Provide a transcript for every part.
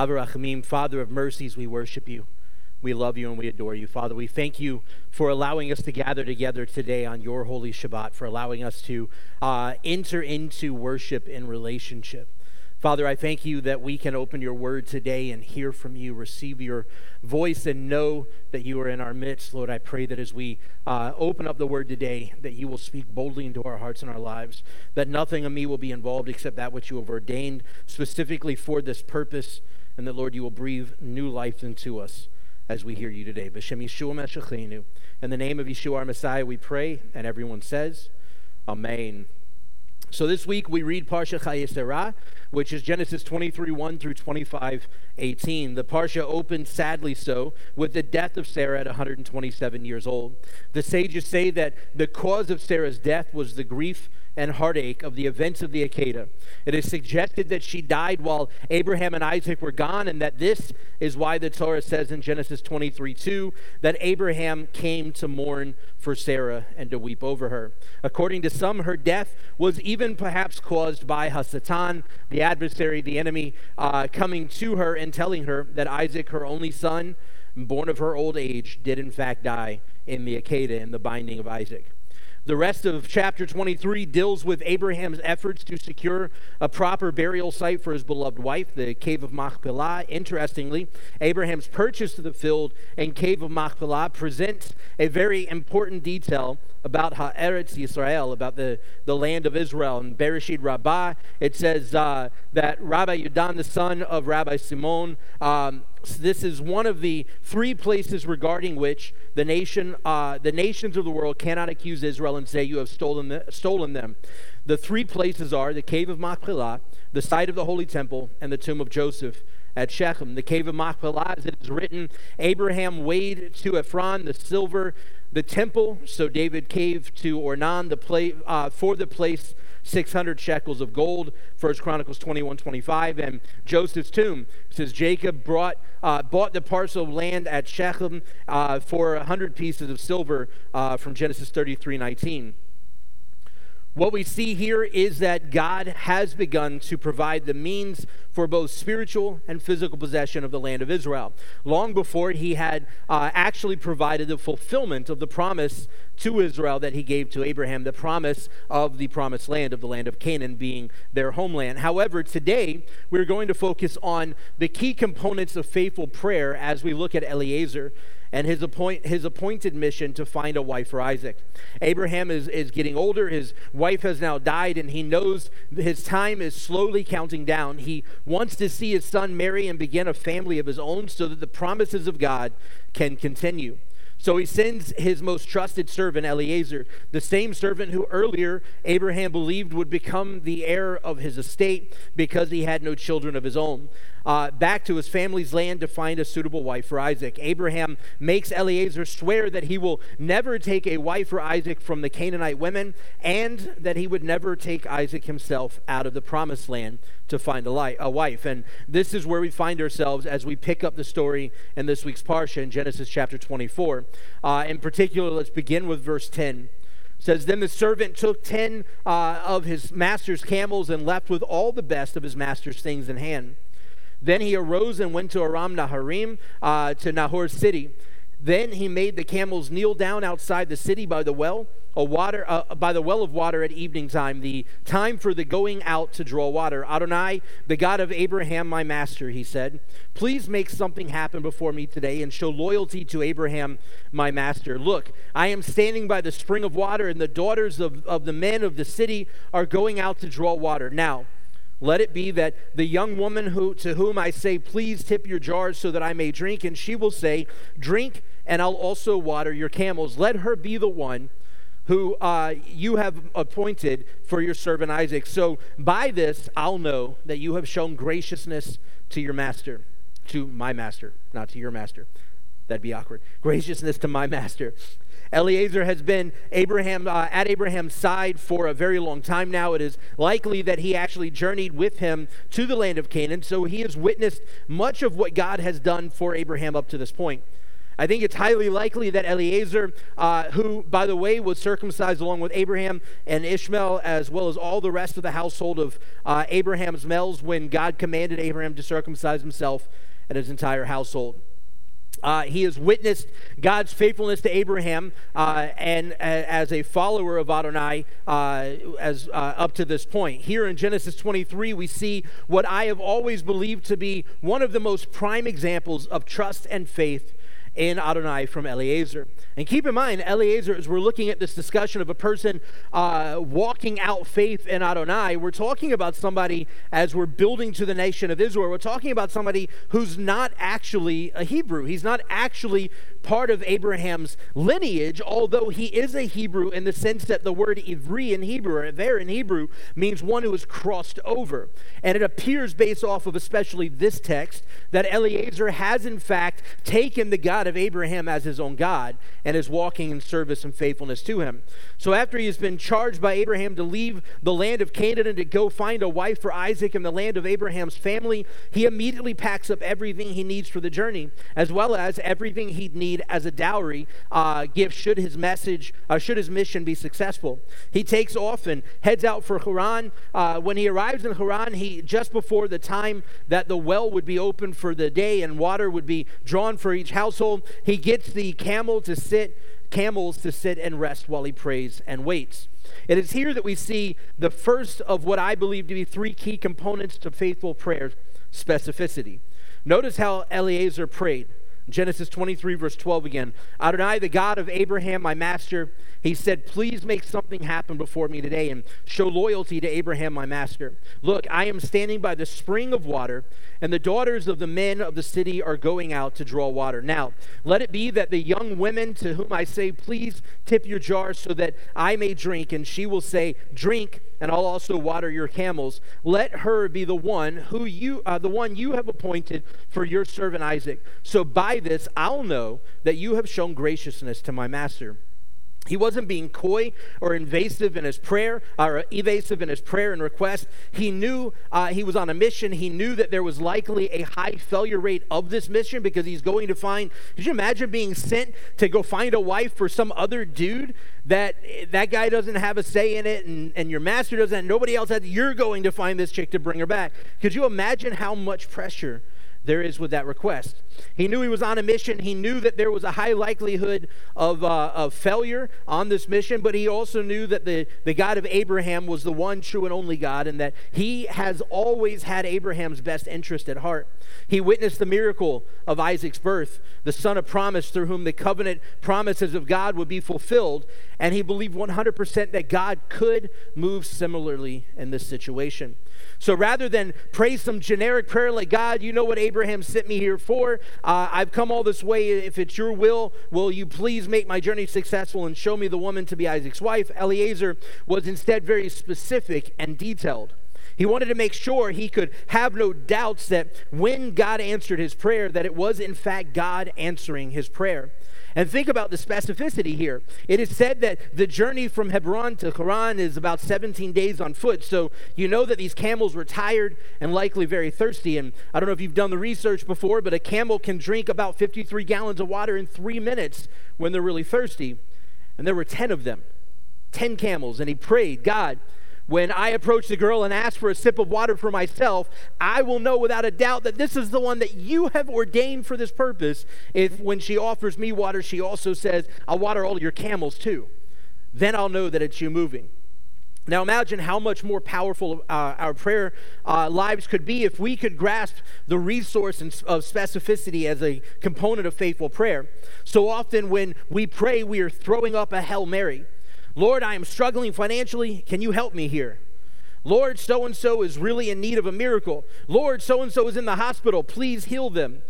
Av HaRachamim, Father of mercies, we worship you. We love you and we adore you. Father, we thank you for allowing us to gather together today on your holy Shabbat, for allowing us to uh, enter into worship and relationship. Father, I thank you that we can open your word today and hear from you, receive your voice, and know that you are in our midst. Lord, I pray that as we uh, open up the word today, that you will speak boldly into our hearts and our lives, that nothing of me will be involved except that which you have ordained specifically for this purpose, and that, Lord, you will breathe new life into us as we hear you today. B'Shem Yeshua Mashiachenu. In the name of Yeshua our Messiah, we pray, and everyone says, Amen. So this week we read Parsha Chayei Sarah, which is Genesis 23 1 through 25 18. The Parsha opens, sadly so, with the death of Sarah at 127 years old. The sages say that the cause of Sarah's death was the grief and heartache of the events of the Akedah. It is suggested that she died while Abraham and Isaac were gone, and that this is why the Torah says in Genesis 23 2 that Abraham came to mourn for Sarah and to weep over her. According to some, her death was even perhaps caused by Hasatan, the adversary, the enemy, uh, coming to her and telling her that Isaac, her only son, born of her old age, did in fact die in the Akedah, in the binding of Isaac. The rest of chapter 23 deals with Abraham's efforts to secure a proper burial site for his beloved wife, the cave of Machpelah. Interestingly, Abraham's purchase of the field and cave of Machpelah presents a very important detail about Ha'eretz Yisrael, about the, the land of Israel. In Bereshit Rabbah, it says uh, that Rabbi Yudan, the son of Rabbi Simon, um, this is one of the three places regarding which the nation, uh, the nations of the world cannot accuse Israel and say you have stolen, the, stolen them. The three places are the cave of Machpelah, the site of the holy temple, and the tomb of Joseph at Shechem. The cave of Machpelah, as it is written, Abraham weighed to Ephron the silver the temple, so David gave to Ornan the play, uh, for the place 600 shekels of gold, First Chronicles 21, 25. And Joseph's tomb says Jacob brought, uh, bought the parcel of land at Shechem uh, for 100 pieces of silver uh, from Genesis 33, 19. What we see here is that God has begun to provide the means for both spiritual and physical possession of the land of Israel. Long before he had uh, actually provided the fulfillment of the promise to Israel that he gave to Abraham, the promise of the promised land, of the land of Canaan being their homeland. However, today we're going to focus on the key components of faithful prayer as we look at Eliezer and his, appoint, his appointed mission to find a wife for Isaac. Abraham is, is getting older. His wife has now died, and he knows his time is slowly counting down. He wants to see his son marry and begin a family of his own so that the promises of God can continue. So he sends his most trusted servant, Eliezer, the same servant who earlier Abraham believed would become the heir of his estate because he had no children of his own uh, back to his family's land to find a suitable wife for Isaac. Abraham makes Eliezer swear that he will never take a wife for Isaac from the Canaanite women and that he would never take Isaac himself out of the promised land to find a, li- a wife. And this is where we find ourselves as we pick up the story in this week's Parsha in Genesis chapter 24. Uh, in particular, let's begin with verse 10 says then the servant took ten uh, of his master's camels and left with all the best of his master's things in hand then he arose and went to Aram Naharaim, uh, to Nahor's city. Then he made the camels kneel down outside the city by the well, a water uh, by the well of water at evening time, the time for the going out to draw water. Adonai, the God of Abraham, my master, he said, please make something happen before me today and show loyalty to Abraham, my master. Look, I am standing by the spring of water, and the daughters of, of the men of the city are going out to draw water. Now, let it be that the young woman who, to whom I say, Please tip your jars so that I may drink, and she will say, Drink, and I'll also water your camels. Let her be the one who uh, you have appointed for your servant Isaac. So by this, I'll know that you have shown graciousness to your master, to my master, not to your master. That'd be awkward. Graciousness to my master. Eliezer has been Abraham uh, at Abraham's side for a very long time now. It is likely that he actually journeyed with him to the land of Canaan, so he has witnessed much of what God has done for Abraham up to this point. I think it's highly likely that Eliezer, uh, who, by the way, was circumcised along with Abraham and Ishmael, as well as all the rest of the household of uh, Abraham's males, when God commanded Abraham to circumcise himself and his entire household. Uh, he has witnessed God's faithfulness to Abraham uh, and uh, as a follower of Adonai uh, as uh, up to this point. Here in Genesis 23, we see what I have always believed to be one of the most prime examples of trust and faith in Adonai from Eliezer. And keep in mind, Eliezer, as we're looking at this discussion of a person uh, walking out faith in Adonai, we're talking about somebody, as we're building to the nation of Israel, we're talking about somebody who's not actually a Hebrew. He's not actually part of Abraham's lineage, although he is a Hebrew in the sense that the word Ivri in Hebrew, or there in Hebrew, means one who is crossed over. And it appears, based off of especially this text, that Eliezer has in fact taken the God of Abraham as his own God and is walking in service and faithfulness to him. So after he has been charged by Abraham to leave the land of Canaan and to go find a wife for Isaac in the land of Abraham's family, he immediately packs up everything he needs for the journey, as well as everything he'd need as a dowry uh, gift should his message, uh, should his mission be successful. He takes off and heads out for Haran. Uh, when he arrives in Haran, he just before the time that the well would be opened for the day and water would be drawn for each household, he gets the camel to sit, camels to sit and rest while he prays and waits. It is here that we see the first of what I believe to be three key components to faithful prayer specificity. Notice how Eliezer prayed. Genesis 23, verse 12 again. Adonai, the God of Abraham, my master, he said, Please make something happen before me today and show loyalty to Abraham, my master. Look, I am standing by the spring of water, and the daughters of the men of the city are going out to draw water. Now, let it be that the young women to whom I say, Please tip your jar so that I may drink, and she will say, Drink, and I'll also water your camels. Let her be the one who you, uh, the one you have appointed for your servant Isaac. So by this I'll know that you have shown graciousness to my master. He wasn't being coy or invasive in his prayer, or evasive in his prayer and request. He knew uh, he was on a mission. He knew that there was likely a high failure rate of this mission because he's going to find. Could you imagine being sent to go find a wife for some other dude that that guy doesn't have a say in it, and, and your master doesn't, nobody else has? You're going to find this chick to bring her back. Could you imagine how much pressure? There is with that request. He knew he was on a mission. He knew that there was a high likelihood of, uh, of failure on this mission, but he also knew that the, the God of Abraham was the one true and only God and that he has always had Abraham's best interest at heart. He witnessed the miracle of Isaac's birth, the son of promise through whom the covenant promises of God would be fulfilled, and he believed 100% that God could move similarly in this situation. So rather than pray some generic prayer like, God, you know what Abraham sent me here for, uh, I've come all this way. If it's your will, will you please make my journey successful and show me the woman to be Isaac's wife? Eliezer was instead very specific and detailed. He wanted to make sure he could have no doubts that when God answered his prayer, that it was in fact God answering his prayer. And think about the specificity here. It is said that the journey from Hebron to Haran is about 17 days on foot. So you know that these camels were tired and likely very thirsty. And I don't know if you've done the research before, but a camel can drink about 53 gallons of water in three minutes when they're really thirsty. And there were 10 of them, 10 camels. And he prayed, God, when I approach the girl and ask for a sip of water for myself, I will know without a doubt that this is the one that you have ordained for this purpose. If when she offers me water, she also says, I'll water all your camels too. Then I'll know that it's you moving. Now, imagine how much more powerful uh, our prayer uh, lives could be if we could grasp the resource of specificity as a component of faithful prayer. So often, when we pray, we are throwing up a Hail Mary. Lord, I am struggling financially. Can you help me here? Lord, so and so is really in need of a miracle. Lord, so and so is in the hospital. Please heal them.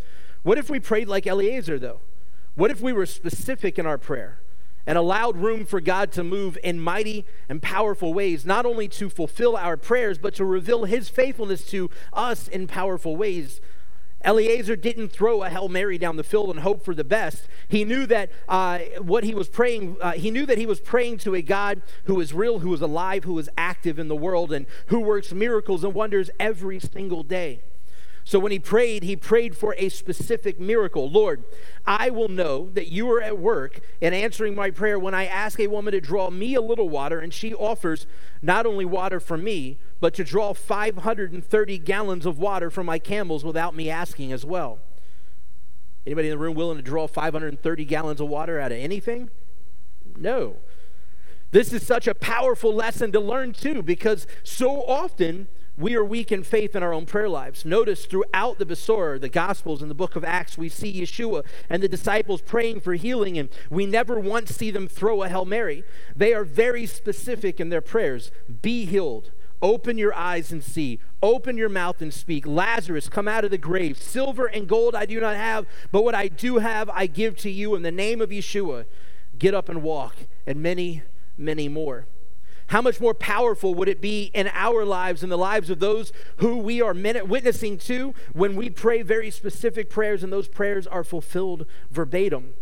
What if we prayed like Eliezer, though? What if we were specific in our prayer and allowed room for God to move in mighty and powerful ways, not only to fulfill our prayers, but to reveal his faithfulness to us in powerful ways? Eliezer didn't throw a Hail Mary down the field and hope for the best. He knew that uh, what he was praying, uh, he knew that he was praying to a God who is real, who is alive, who is active in the world, and who works miracles and wonders every single day. So when he prayed, he prayed for a specific miracle. Lord, I will know that you are at work in answering my prayer when I ask a woman to draw me a little water, and she offers not only water for me, but to draw 530 gallons of water for my camels without me asking as well. Anybody in the room willing to draw 530 gallons of water out of anything? No. This is such a powerful lesson to learn too, because so often we are weak in faith in our own prayer lives. Notice throughout the Besorah, the Gospels, and the book of Acts, we see Yeshua and the disciples praying for healing, and we never once see them throw a Hail Mary. They are very specific in their prayers Be healed. Open your eyes and see. Open your mouth and speak. Lazarus, come out of the grave. Silver and gold I do not have, but what I do have I give to you in the name of Yeshua. Get up and walk, and many, many more. How much more powerful would it be in our lives and the lives of those who we are witnessing to when we pray very specific prayers and those prayers are fulfilled verbatim?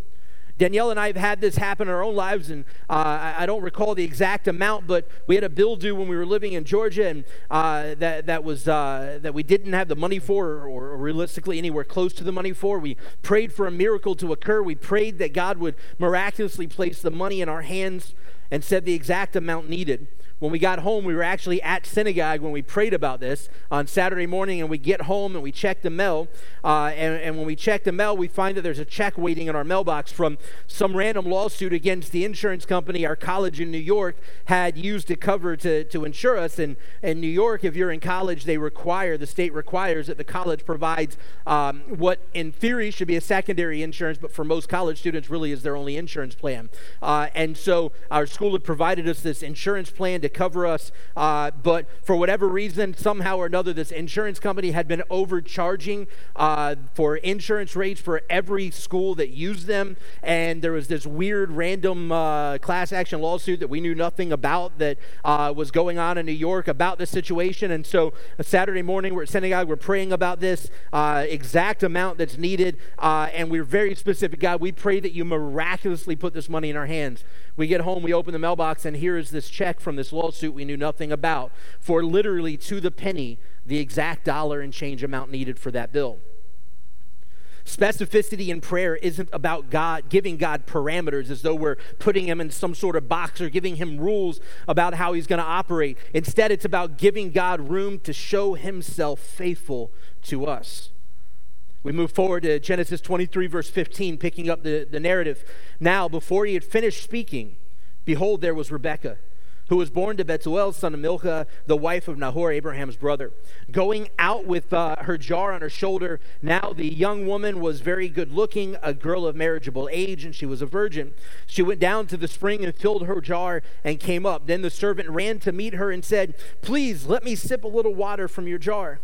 Danielle and I have had this happen in our own lives, and uh, I don't recall the exact amount, but we had a bill due when we were living in Georgia, and uh, that that was uh, that we didn't have the money for, or, or, realistically anywhere close to the money for. We prayed for a miracle to occur. We prayed that God would miraculously place the money in our hands and said the exact amount needed. When we got home, we were actually at synagogue when we prayed about this on Saturday morning, and we get home and we check the mail. Uh, and, and when we check the mail, we find that there's a check waiting in our mailbox from some random lawsuit against the insurance company our college in New York had used to cover to, to insure us. And in New York, if you're in college, they require, the state requires that the college provides um, what in theory should be a secondary insurance, but for most college students really is their only insurance plan. Uh, and so our school had provided us this insurance plan to cover us. Uh, but for whatever reason, somehow or another, this insurance company had been overcharging uh, for insurance rates for every school that used them. And there was this weird, random uh, class action lawsuit that we knew nothing about that uh, was going on in New York about this situation. And so, a Saturday morning, we're at synagogue, we're praying about this uh, exact amount that's needed. Uh, and we're very specific God, we pray that you miraculously put this money in our hands. We get home, we open the mailbox, and here is this check from this lawsuit we knew nothing about for literally to the penny the exact dollar and change amount needed for that bill. Specificity in prayer isn't about God giving God parameters as though we're putting him in some sort of box or giving him rules about how he's going to operate. Instead, it's about giving God room to show himself faithful to us. We move forward to Genesis 23, verse 15, picking up the, the narrative. Now, before he had finished speaking, behold, there was Rebekah, who was born to Bethuel, son of Milcah, the wife of Nahor, Abraham's brother. Going out with uh, her jar on her shoulder, now the young woman was very good looking, a girl of marriageable age, and she was a virgin. She went down to the spring and filled her jar and came up. Then the servant ran to meet her and said, Please let me sip a little water from your jar.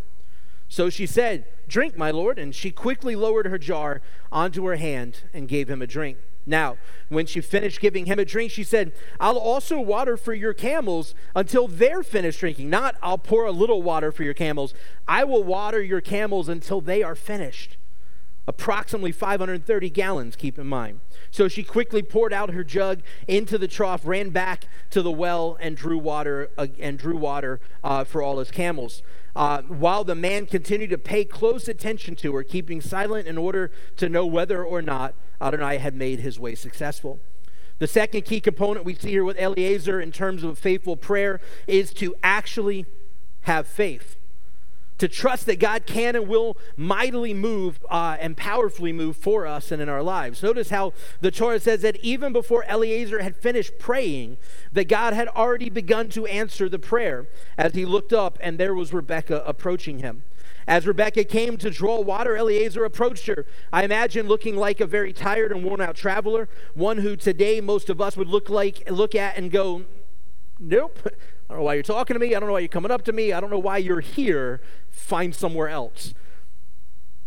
So she said, Drink, my lord. And she quickly lowered her jar onto her hand and gave him a drink. Now, when she finished giving him a drink, she said, I'll also water for your camels until they're finished drinking. Not, I'll pour a little water for your camels. I will water your camels until they are finished. Approximately 530 gallons, keep in mind. So she quickly poured out her jug into the trough, ran back to the well, and drew water, uh, and drew water uh, for all his camels uh, while the man continued to pay close attention to her, keeping silent in order to know whether or not Adonai had made his way successful. The second key component we see here with Eliezer in terms of faithful prayer is to actually have faith to trust that God can and will mightily move uh, and powerfully move for us and in our lives. Notice how the Torah says that even before Eliezer had finished praying, that God had already begun to answer the prayer as he looked up and there was Rebekah approaching him. As Rebecca came to draw water, Eliezer approached her. I imagine looking like a very tired and worn out traveler, one who today most of us would look like look at and go, Nope. I don't know why you're talking to me. I don't know why you're coming up to me. I don't know why you're here find somewhere else.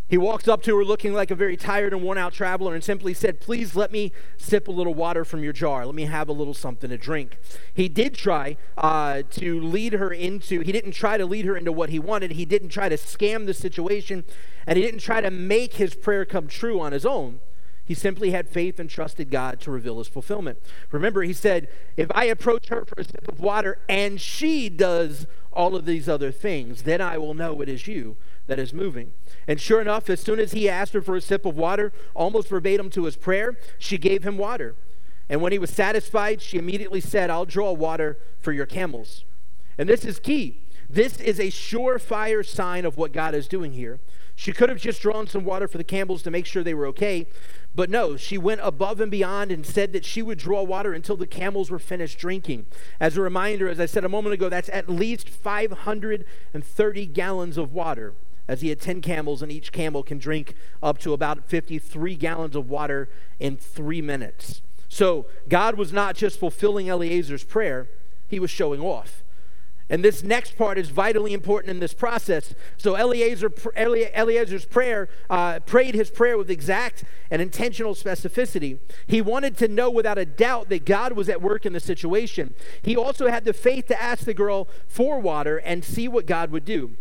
He walked up to her looking like a very tired and worn out traveler and simply said, Please let me sip a little water from your jar. Let me have a little something to drink. He did try uh, to lead her into, he didn't try to lead her into what he wanted. He didn't try to scam the situation, and he didn't try to make his prayer come true on his own. He simply had faith and trusted God to reveal his fulfillment. Remember, he said, If I approach her for a sip of water and she does all of these other things, then I will know it is you that is moving. And sure enough, as soon as he asked her for a sip of water, almost verbatim to his prayer, she gave him water. And when he was satisfied, she immediately said, I'll draw water for your camels. And this is key. This is a surefire sign of what God is doing here. She could have just drawn some water for the camels to make sure they were okay, but no, she went above and beyond and said that she would draw water until the camels were finished drinking. As a reminder, as I said a moment ago, that's at least 530 gallons of water, as he had 10 camels, and each camel can drink up to about 53 gallons of water in three minutes. So God was not just fulfilling Eliezer's prayer, he was showing off. And this next part is vitally important in this process. So Eliezer, Eliezer's prayer uh, prayed his prayer with exact and intentional specificity. He wanted to know without a doubt that God was at work in the situation. He also had the faith to ask the girl for water and see what God would do.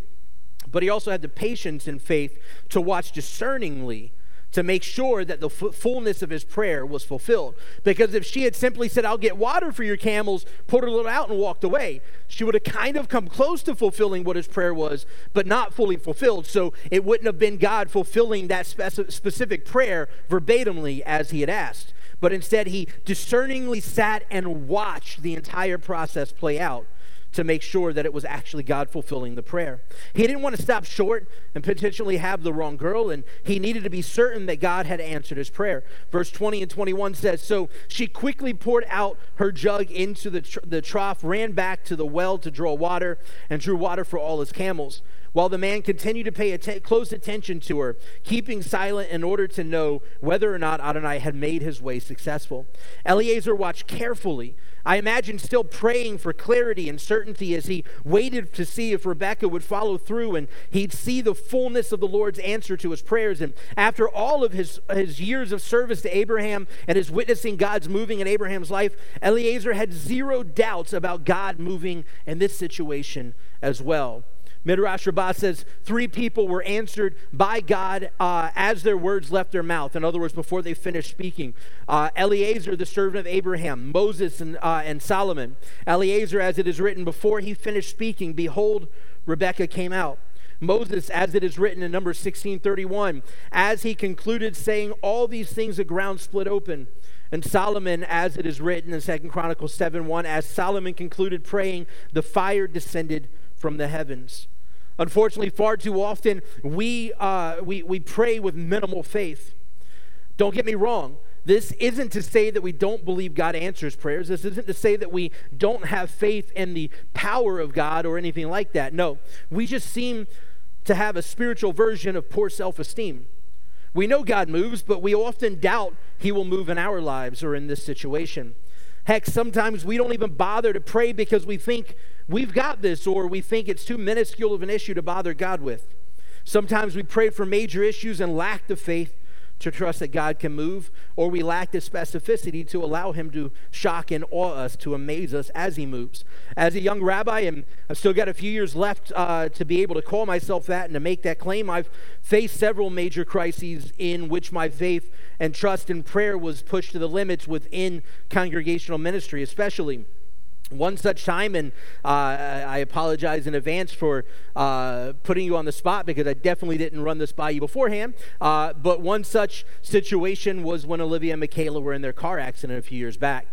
But he also had the patience and faith to watch discerningly to make sure that the f- fullness of his prayer was fulfilled. Because if she had simply said, I'll get water for your camels, put her little out, and walked away, she would have kind of come close to fulfilling what his prayer was, but not fully fulfilled. So it wouldn't have been God fulfilling that speci- specific prayer verbatimly as he had asked. But instead, he discerningly sat and watched the entire process play out to make sure that it was actually God fulfilling the prayer. He didn't want to stop short and potentially have the wrong girl, and he needed to be certain that God had answered his prayer. Verse 20 and 21 says So she quickly poured out her jug into the, tr- the trough, ran back to the well to draw water, and drew water for all his camels while the man continued to pay att- close attention to her, keeping silent in order to know whether or not Adonai had made his way successful. Eliezer watched carefully I imagine still praying for clarity and certainty as he waited to see if Rebecca would follow through and he'd see the fullness of the Lord's answer to his prayers. And after all of his, his years of service to Abraham and his witnessing God's moving in Abraham's life, Eliezer had zero doubts about God moving in this situation as well. Midrash Rabbah says three people were answered by God uh, as their words left their mouth. In other words, before they finished speaking. Uh, Eliezer, the servant of Abraham, Moses, and, uh, and Solomon. Eliezer, as it is written, before he finished speaking, behold, Rebekah came out. Moses, as it is written in Numbers 16:31, as he concluded saying all these things, the ground split open. And Solomon, as it is written in Second Chronicles 7:1, as Solomon concluded praying, the fire descended from the heavens. Unfortunately, far too often we, uh, we, we pray with minimal faith. Don't get me wrong. This isn't to say that we don't believe God answers prayers. This isn't to say that we don't have faith in the power of God or anything like that. No, we just seem to have a spiritual version of poor self esteem. We know God moves, but we often doubt He will move in our lives or in this situation. Heck, sometimes we don't even bother to pray because we think we've got this or we think it's too minuscule of an issue to bother God with. Sometimes we pray for major issues and lack the faith to trust that God can move, or we lack the specificity to allow Him to shock and awe us, to amaze us as He moves. As a young rabbi, and I've still got a few years left uh, to be able to call myself that and to make that claim, I've faced several major crises in which my faith and trust in prayer was pushed to the limits within congregational ministry, especially one such time, and uh, I apologize in advance for uh, putting you on the spot because I definitely didn't run this by you beforehand. Uh, but one such situation was when Olivia and Michaela were in their car accident a few years back.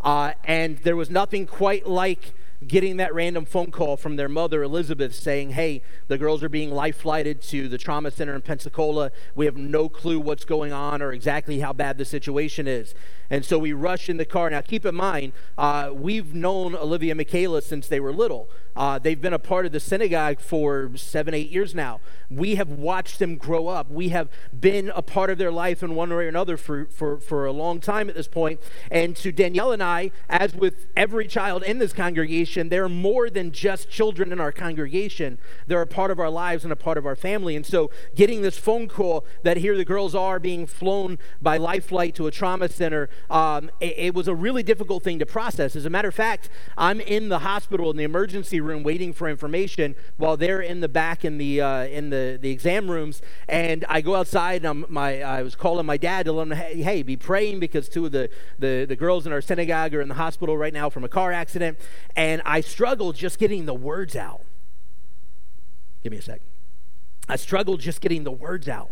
Uh, and there was nothing quite like getting that random phone call from their mother, Elizabeth, saying, Hey, the girls are being life flighted to the trauma center in Pensacola. We have no clue what's going on or exactly how bad the situation is. And so we rush in the car. Now, keep in mind, uh, we've known Olivia and Michaela since they were little. Uh, they've been a part of the synagogue for seven, eight years now. We have watched them grow up. We have been a part of their life in one way or another for, for, for a long time at this point. And to Danielle and I, as with every child in this congregation, they're more than just children in our congregation. They're a part of our lives and a part of our family. And so getting this phone call that here the girls are being flown by Life Flight to a trauma center, um, it, it was a really difficult thing to process. As a matter of fact, I'm in the hospital in the emergency room waiting for information while they're in the back in the uh, in the, the exam rooms. And I go outside and I'm, my I was calling my dad to let him hey, hey be praying because two of the, the the girls in our synagogue are in the hospital right now from a car accident, and I struggled just getting the words out. Give me a second. I struggled just getting the words out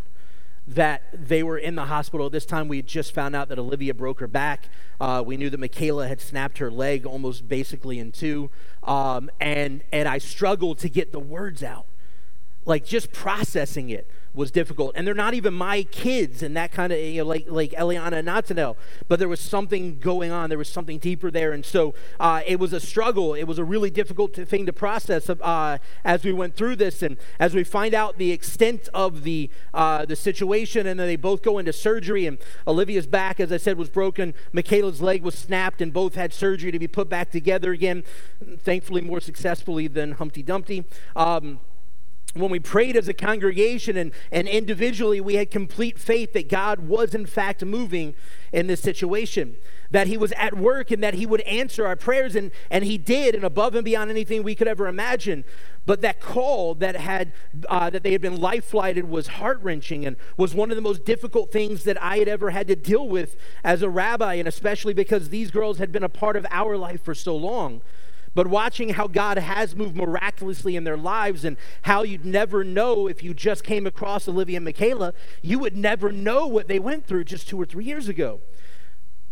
that they were in the hospital. This time we just found out that Olivia broke her back. Uh, we knew that Michaela had snapped her leg almost basically in two. Um, and, and I struggled to get the words out, like just processing it was difficult. And they're not even my kids and that kind of, you know, like, like Eliana and Natanel. But there was something going on. There was something deeper there. And so uh, it was a struggle. It was a really difficult thing to process uh, as we went through this. And as we find out the extent of the, uh, the situation, and then they both go into surgery. And Olivia's back, as I said, was broken. Michaela's leg was snapped, and both had surgery to be put back together again, thankfully more successfully than Humpty Dumpty. Um, when we prayed as a congregation and, and individually, we had complete faith that God was, in fact, moving in this situation, that He was at work and that He would answer our prayers, and, and He did, and above and beyond anything we could ever imagine. But that call that, had, uh, that they had been life flighted was heart wrenching and was one of the most difficult things that I had ever had to deal with as a rabbi, and especially because these girls had been a part of our life for so long but watching how God has moved miraculously in their lives and how you'd never know if you just came across Olivia and Michaela, you would never know what they went through just two or three years ago.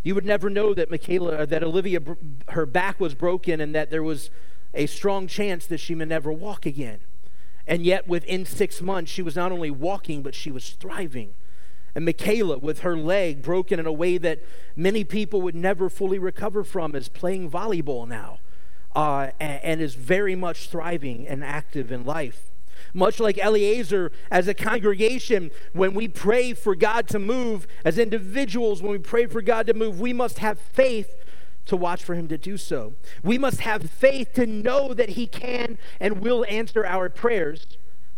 You would never know that Michaela, uh, that Olivia, her back was broken and that there was a strong chance that she may never walk again. And yet, within six months, she was not only walking, but she was thriving. And Michaela, with her leg broken in a way that many people would never fully recover from, is playing volleyball now uh, and, and is very much thriving and active in life. Much like Eliezer, as a congregation, when we pray for God to move, as individuals, when we pray for God to move, we must have faith to watch for Him to do so. We must have faith to know that He can and will answer our prayers.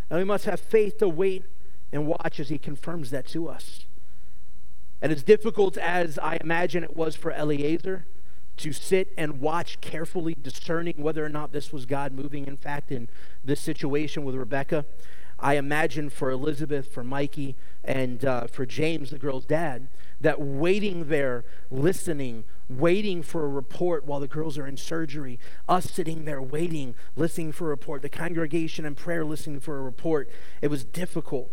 And we must have faith to wait and watch as He confirms that to us. And as difficult as I imagine it was for Eliezer, to sit and watch carefully, discerning whether or not this was God moving, in fact, in this situation with Rebecca. I imagine for Elizabeth, for Mikey, and uh, for James, the girl's dad, that waiting there, listening, waiting for a report while the girls are in surgery, us sitting there waiting, listening for a report, the congregation in prayer listening for a report, it was difficult.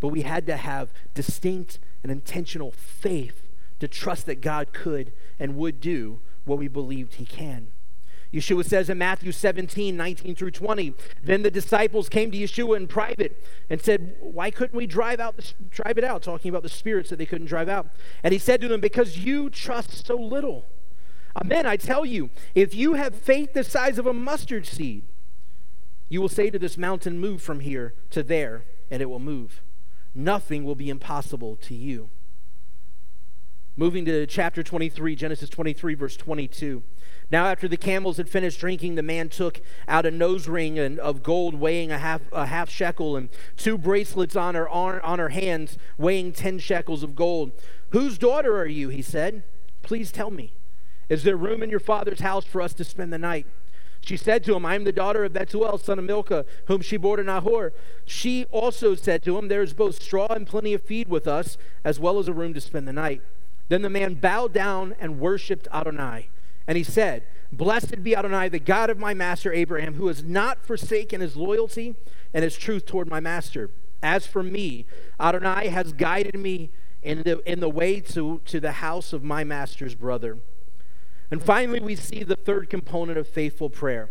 But we had to have distinct and intentional faith to trust that God could and would do what we believed he can. Yeshua says in Matthew 17, 19 through 20, then the disciples came to Yeshua in private and said, Why couldn't we drive out the, drive it out? Talking about the spirits that they couldn't drive out. And he said to them, Because you trust so little. Amen. I tell you, if you have faith the size of a mustard seed, you will say to this mountain, Move from here to there, and it will move. Nothing will be impossible to you. Moving to chapter 23, Genesis 23, verse 22. Now, after the camels had finished drinking, the man took out a nose ring and, of gold weighing a half, a half shekel and two bracelets on her, on her hands weighing 10 shekels of gold. Whose daughter are you? He said. Please tell me. Is there room in your father's house for us to spend the night? She said to him, I am the daughter of Bethuel, son of Milcah, whom she bore to Nahor. She also said to him, There is both straw and plenty of feed with us, as well as a room to spend the night. Then the man bowed down and worshiped Adonai. And he said, Blessed be Adonai, the God of my master Abraham, who has not forsaken his loyalty and his truth toward my master. As for me, Adonai has guided me in the, in the way to, to the house of my master's brother. And finally, we see the third component of faithful prayer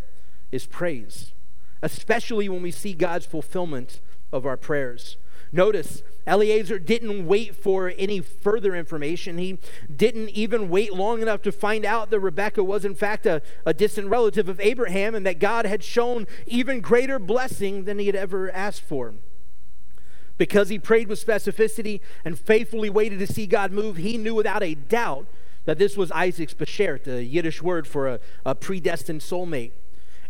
is praise, especially when we see God's fulfillment of our prayers. Notice, Eliezer didn't wait for any further information. He didn't even wait long enough to find out that Rebekah was, in fact, a, a distant relative of Abraham and that God had shown even greater blessing than he had ever asked for. Because he prayed with specificity and faithfully waited to see God move, he knew without a doubt that this was Isaac's beshert, the Yiddish word for a, a predestined soulmate.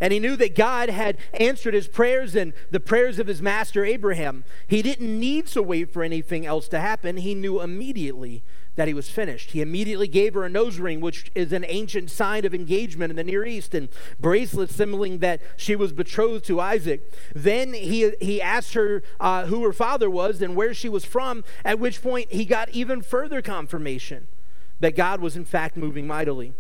And he knew that God had answered his prayers and the prayers of his master Abraham. He didn't need to wait for anything else to happen. He knew immediately that he was finished. He immediately gave her a nose ring, which is an ancient sign of engagement in the Near East, and bracelets symboling that she was betrothed to Isaac. Then he, he asked her uh, who her father was and where she was from, at which point he got even further confirmation that God was in fact moving mightily.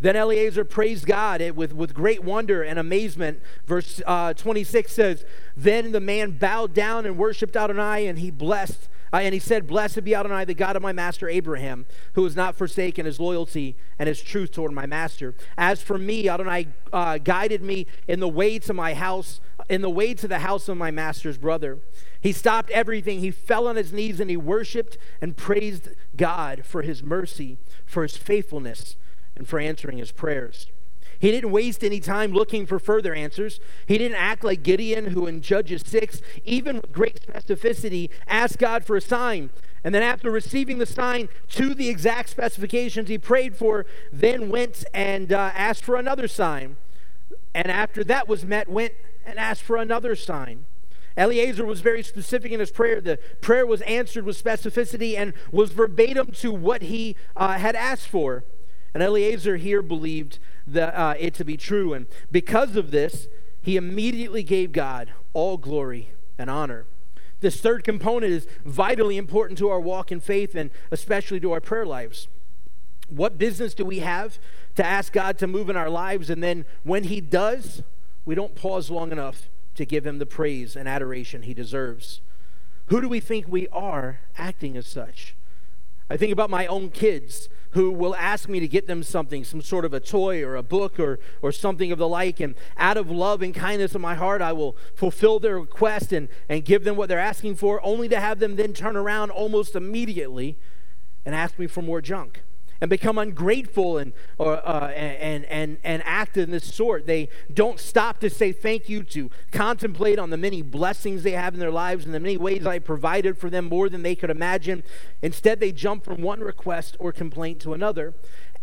Then Eliezer praised God with, with great wonder and amazement. Verse uh, 26 says, Then the man bowed down and worshiped Adonai, and he blessed uh, and he said, Blessed be Adonai, the God of my master Abraham, who has not forsaken his loyalty and his truth toward my master. As for me, Adonai uh, guided me in the way to my house, in the way to the house of my master's brother. He stopped everything. He fell on his knees and he worshiped and praised God for his mercy, for his faithfulness, and for answering his prayers. He didn't waste any time looking for further answers. He didn't act like Gideon, who in Judges 6, even with great specificity, asked God for a sign. And then, after receiving the sign to the exact specifications he prayed for, then went and uh, asked for another sign. And after that was met, went and asked for another sign. Eliezer was very specific in his prayer. The prayer was answered with specificity and was verbatim to what he uh, had asked for. And Eliezer here believed uh, it to be true. And because of this, he immediately gave God all glory and honor. This third component is vitally important to our walk in faith and especially to our prayer lives. What business do we have to ask God to move in our lives? And then when He does, we don't pause long enough to give Him the praise and adoration He deserves. Who do we think we are acting as such? I think about my own kids who will ask me to get them something, some sort of a toy or a book or, or something of the like. And out of love and kindness of my heart, I will fulfill their request and, and give them what they're asking for, only to have them then turn around almost immediately and ask me for more junk and become ungrateful and, or, uh, and, and, and act in this sort. They don't stop to say thank you, to contemplate on the many blessings they have in their lives and the many ways I provided for them more than they could imagine. Instead, they jump from one request or complaint to another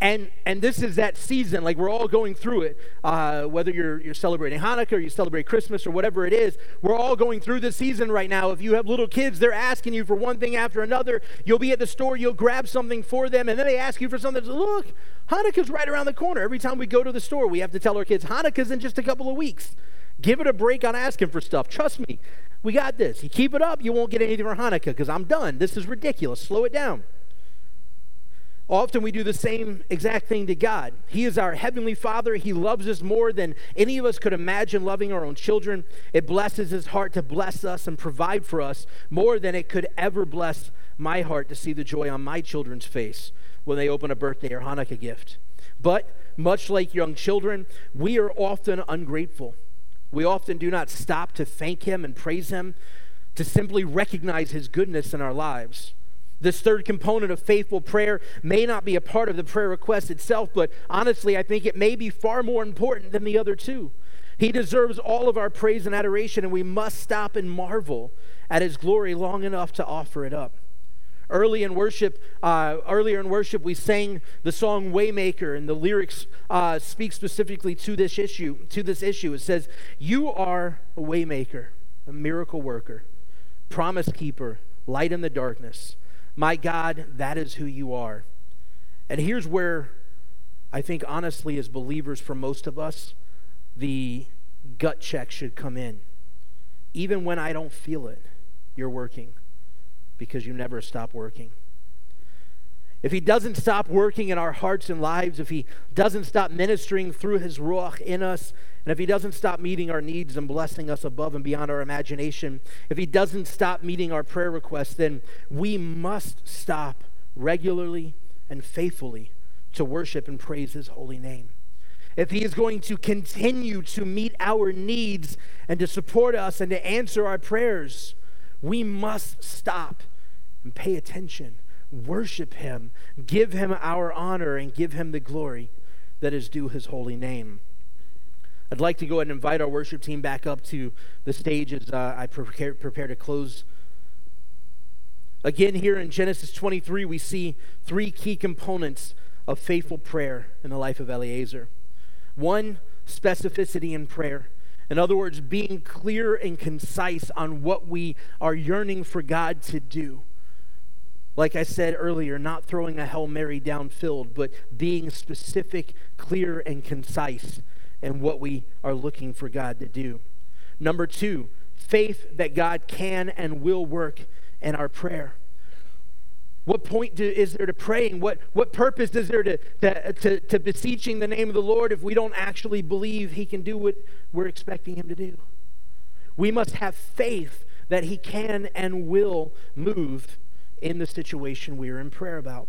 and and this is that season like we're all going through it. Uh, whether you're you're celebrating hanukkah or you celebrate christmas or whatever it is we're all going through this season right now. If you have little kids they're asking you for one thing after another. You'll be at the store you'll grab something for them and then they ask you for something. Look hanukkah's right around the corner. Every time we go to the store we have to tell our kids hanukkah's in just a couple of weeks. Give it a break on asking for stuff. Trust me we got this. You keep it up you won't get anything for hanukkah because i'm done. This is ridiculous. Slow it down Often we do the same exact thing to God. He is our heavenly Father. He loves us more than any of us could imagine loving our own children. It blesses his heart to bless us and provide for us more than it could ever bless my heart to see the joy on my children's face when they open a birthday or Hanukkah gift. But much like young children, we are often ungrateful. We often do not stop to thank him and praise him, to simply recognize his goodness in our lives. This third component of faithful prayer may not be a part of the prayer request itself, but honestly, I think it may be far more important than the other two. He deserves all of our praise and adoration, and we must stop and marvel at his glory long enough to offer it up. Early in worship, uh, earlier in worship, we sang the song "Waymaker," and the lyrics uh, speak specifically to this issue. To this issue, it says, "You are a waymaker, a miracle worker, promise keeper, light in the darkness." My God, that is who you are. And here's where I think, honestly, as believers, for most of us, the gut check should come in. Even when I don't feel it, you're working because you never stop working. If he doesn't stop working in our hearts and lives, if he doesn't stop ministering through his Ruach in us, and if he doesn't stop meeting our needs and blessing us above and beyond our imagination, if he doesn't stop meeting our prayer requests, then we must stop regularly and faithfully to worship and praise his holy name. If he is going to continue to meet our needs and to support us and to answer our prayers, we must stop and pay attention worship him, give him our honor, and give him the glory that is due his holy name. I'd like to go ahead and invite our worship team back up to the stage as uh, I prepare, prepare to close. Again, here in Genesis 23, we see three key components of faithful prayer in the life of Eliezer. One, specificity in prayer. In other words, being clear and concise on what we are yearning for God to do. Like I said earlier, not throwing a Hail Mary downfield, but being specific, clear, and concise in what we are looking for God to do. Number two, faith that God can and will work in our prayer. What point do, is there to praying? What, what purpose is there to, to, to, to beseeching the name of the Lord if we don't actually believe He can do what we're expecting Him to do? We must have faith that He can and will move in the situation we are in prayer about.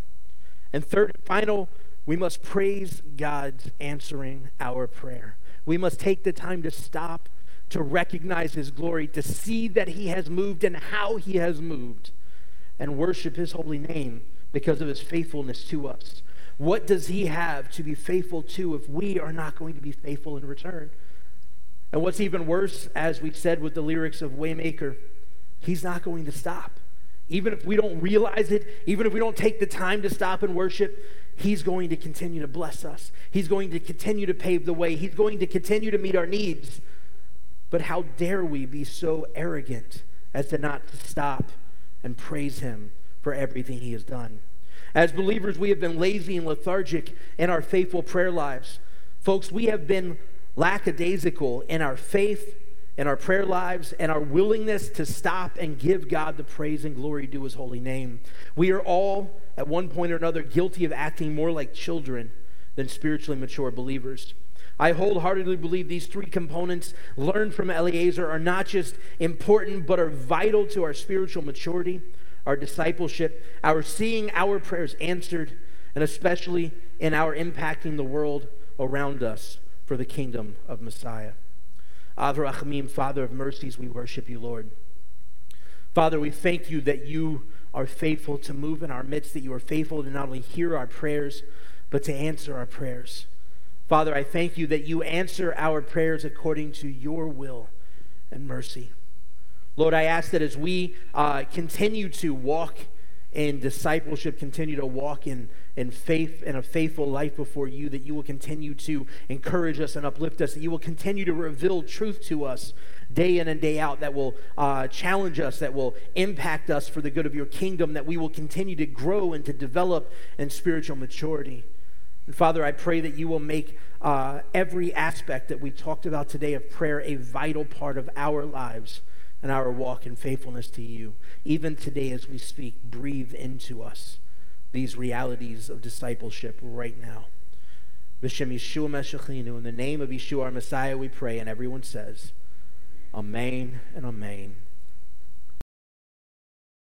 And third and final, we must praise God's answering our prayer. We must take the time to stop, to recognize His glory, to see that He has moved and how He has moved, and worship His holy name because of His faithfulness to us. What does He have to be faithful to if we are not going to be faithful in return? And what's even worse, as we said with the lyrics of Waymaker, He's not going to stop. Even if we don't realize it, even if we don't take the time to stop and worship, He's going to continue to bless us. He's going to continue to pave the way. He's going to continue to meet our needs. But how dare we be so arrogant as to not stop and praise Him for everything He has done? As believers, we have been lazy and lethargic in our faithful prayer lives. Folks, we have been lackadaisical in our faith in our prayer lives and our willingness to stop and give God the praise and glory due his holy name. We are all, at one point or another, guilty of acting more like children than spiritually mature believers. I wholeheartedly believe these three components learned from Eliezer are not just important, but are vital to our spiritual maturity, our discipleship, our seeing our prayers answered, and especially in our impacting the world around us for the kingdom of Messiah. Av HaRachamim, Father of mercies, we worship you, Lord. Father, we thank you that you are faithful to move in our midst, that you are faithful to not only hear our prayers, but to answer our prayers. Father, I thank you that you answer our prayers according to your will and mercy. Lord, I ask that as we uh, continue to walk in discipleship, continue to walk in and faith and a faithful life before you, that you will continue to encourage us and uplift us, that you will continue to reveal truth to us day in and day out, that will uh, challenge us, that will impact us for the good of your kingdom, that we will continue to grow and to develop in spiritual maturity. And Father, I pray that you will make uh, every aspect that we talked about today of prayer a vital part of our lives and our walk in faithfulness to you. Even today, as we speak, breathe into us these realities of discipleship right now. B'Shem Yeshua Mashiachenu, in the name of Yeshua our Messiah, we pray, and everyone says, Amen and Amen.